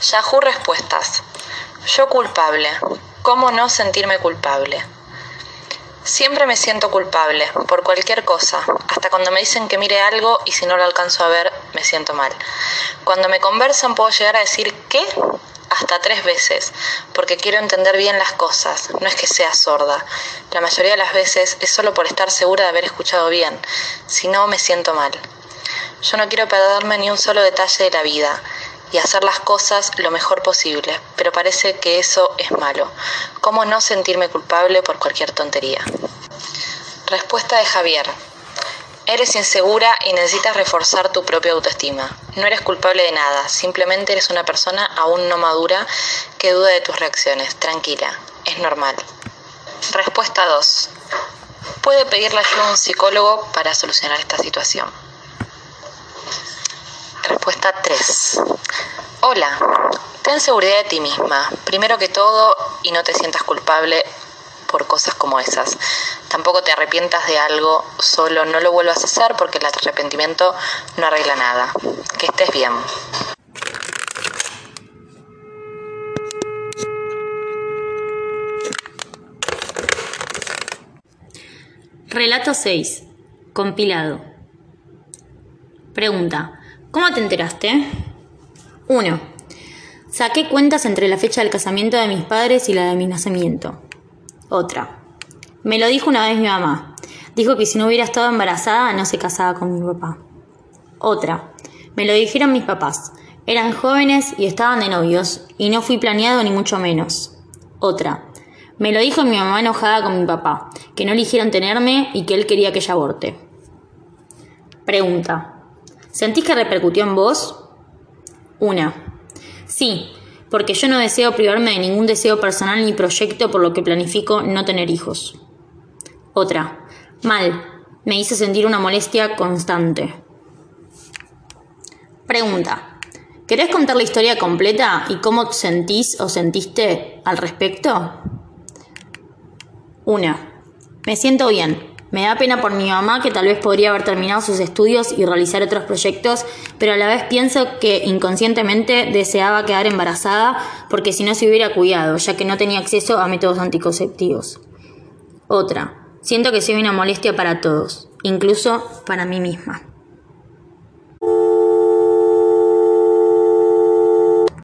Yahoo Respuestas. Yo culpable. ¿Cómo no sentirme culpable? Siempre me siento culpable, por cualquier cosa, hasta cuando me dicen que mire algo y si no lo alcanzo a ver, me siento mal. Cuando me conversan puedo llegar a decir ¿qué? hasta tres veces, porque quiero entender bien las cosas, no es que sea sorda. La mayoría de las veces es solo por estar segura de haber escuchado bien, si no me siento mal. Yo no quiero perderme ni un solo detalle de la vida y hacer las cosas lo mejor posible, pero parece que eso es malo. ¿Cómo no sentirme culpable por cualquier tontería? Respuesta de Javier. Eres insegura y necesitas reforzar tu propia autoestima. No eres culpable de nada, simplemente eres una persona aún no madura que duda de tus reacciones. Tranquila, es normal. Respuesta 2. Puede pedirle ayuda a un psicólogo para solucionar esta situación. Respuesta 3. Hola, ten seguridad de ti misma, primero que todo, y no te sientas culpable por cosas como esas. Tampoco te arrepientas de algo, solo no lo vuelvas a hacer porque el arrepentimiento no arregla nada. Que estés bien. Relato 6. Compilado. Pregunta. ¿Cómo te enteraste? 1. Saqué cuentas entre la fecha del casamiento de mis padres y la de mi nacimiento. Otra. Me lo dijo una vez mi mamá. Dijo que si no hubiera estado embarazada no se casaba con mi papá. Otra. Me lo dijeron mis papás. Eran jóvenes y estaban de novios y no fui planeado ni mucho menos. Otra. Me lo dijo mi mamá enojada con mi papá, que no eligieron tenerme y que él quería que ella aborte. Pregunta. ¿Sentís que repercutió en vos? Una. Sí, porque yo no deseo privarme de ningún deseo personal ni proyecto por lo que planifico no tener hijos. Otra. Mal. Me hice sentir una molestia constante. Pregunta. ¿Querés contar la historia completa y cómo sentís o sentiste al respecto? Una. Me siento bien. Me da pena por mi mamá que tal vez podría haber terminado sus estudios y realizar otros proyectos, pero a la vez pienso que inconscientemente deseaba quedar embarazada porque si no se hubiera cuidado, ya que no tenía acceso a métodos anticonceptivos. Otra. Siento que soy una molestia para todos, incluso para mí misma.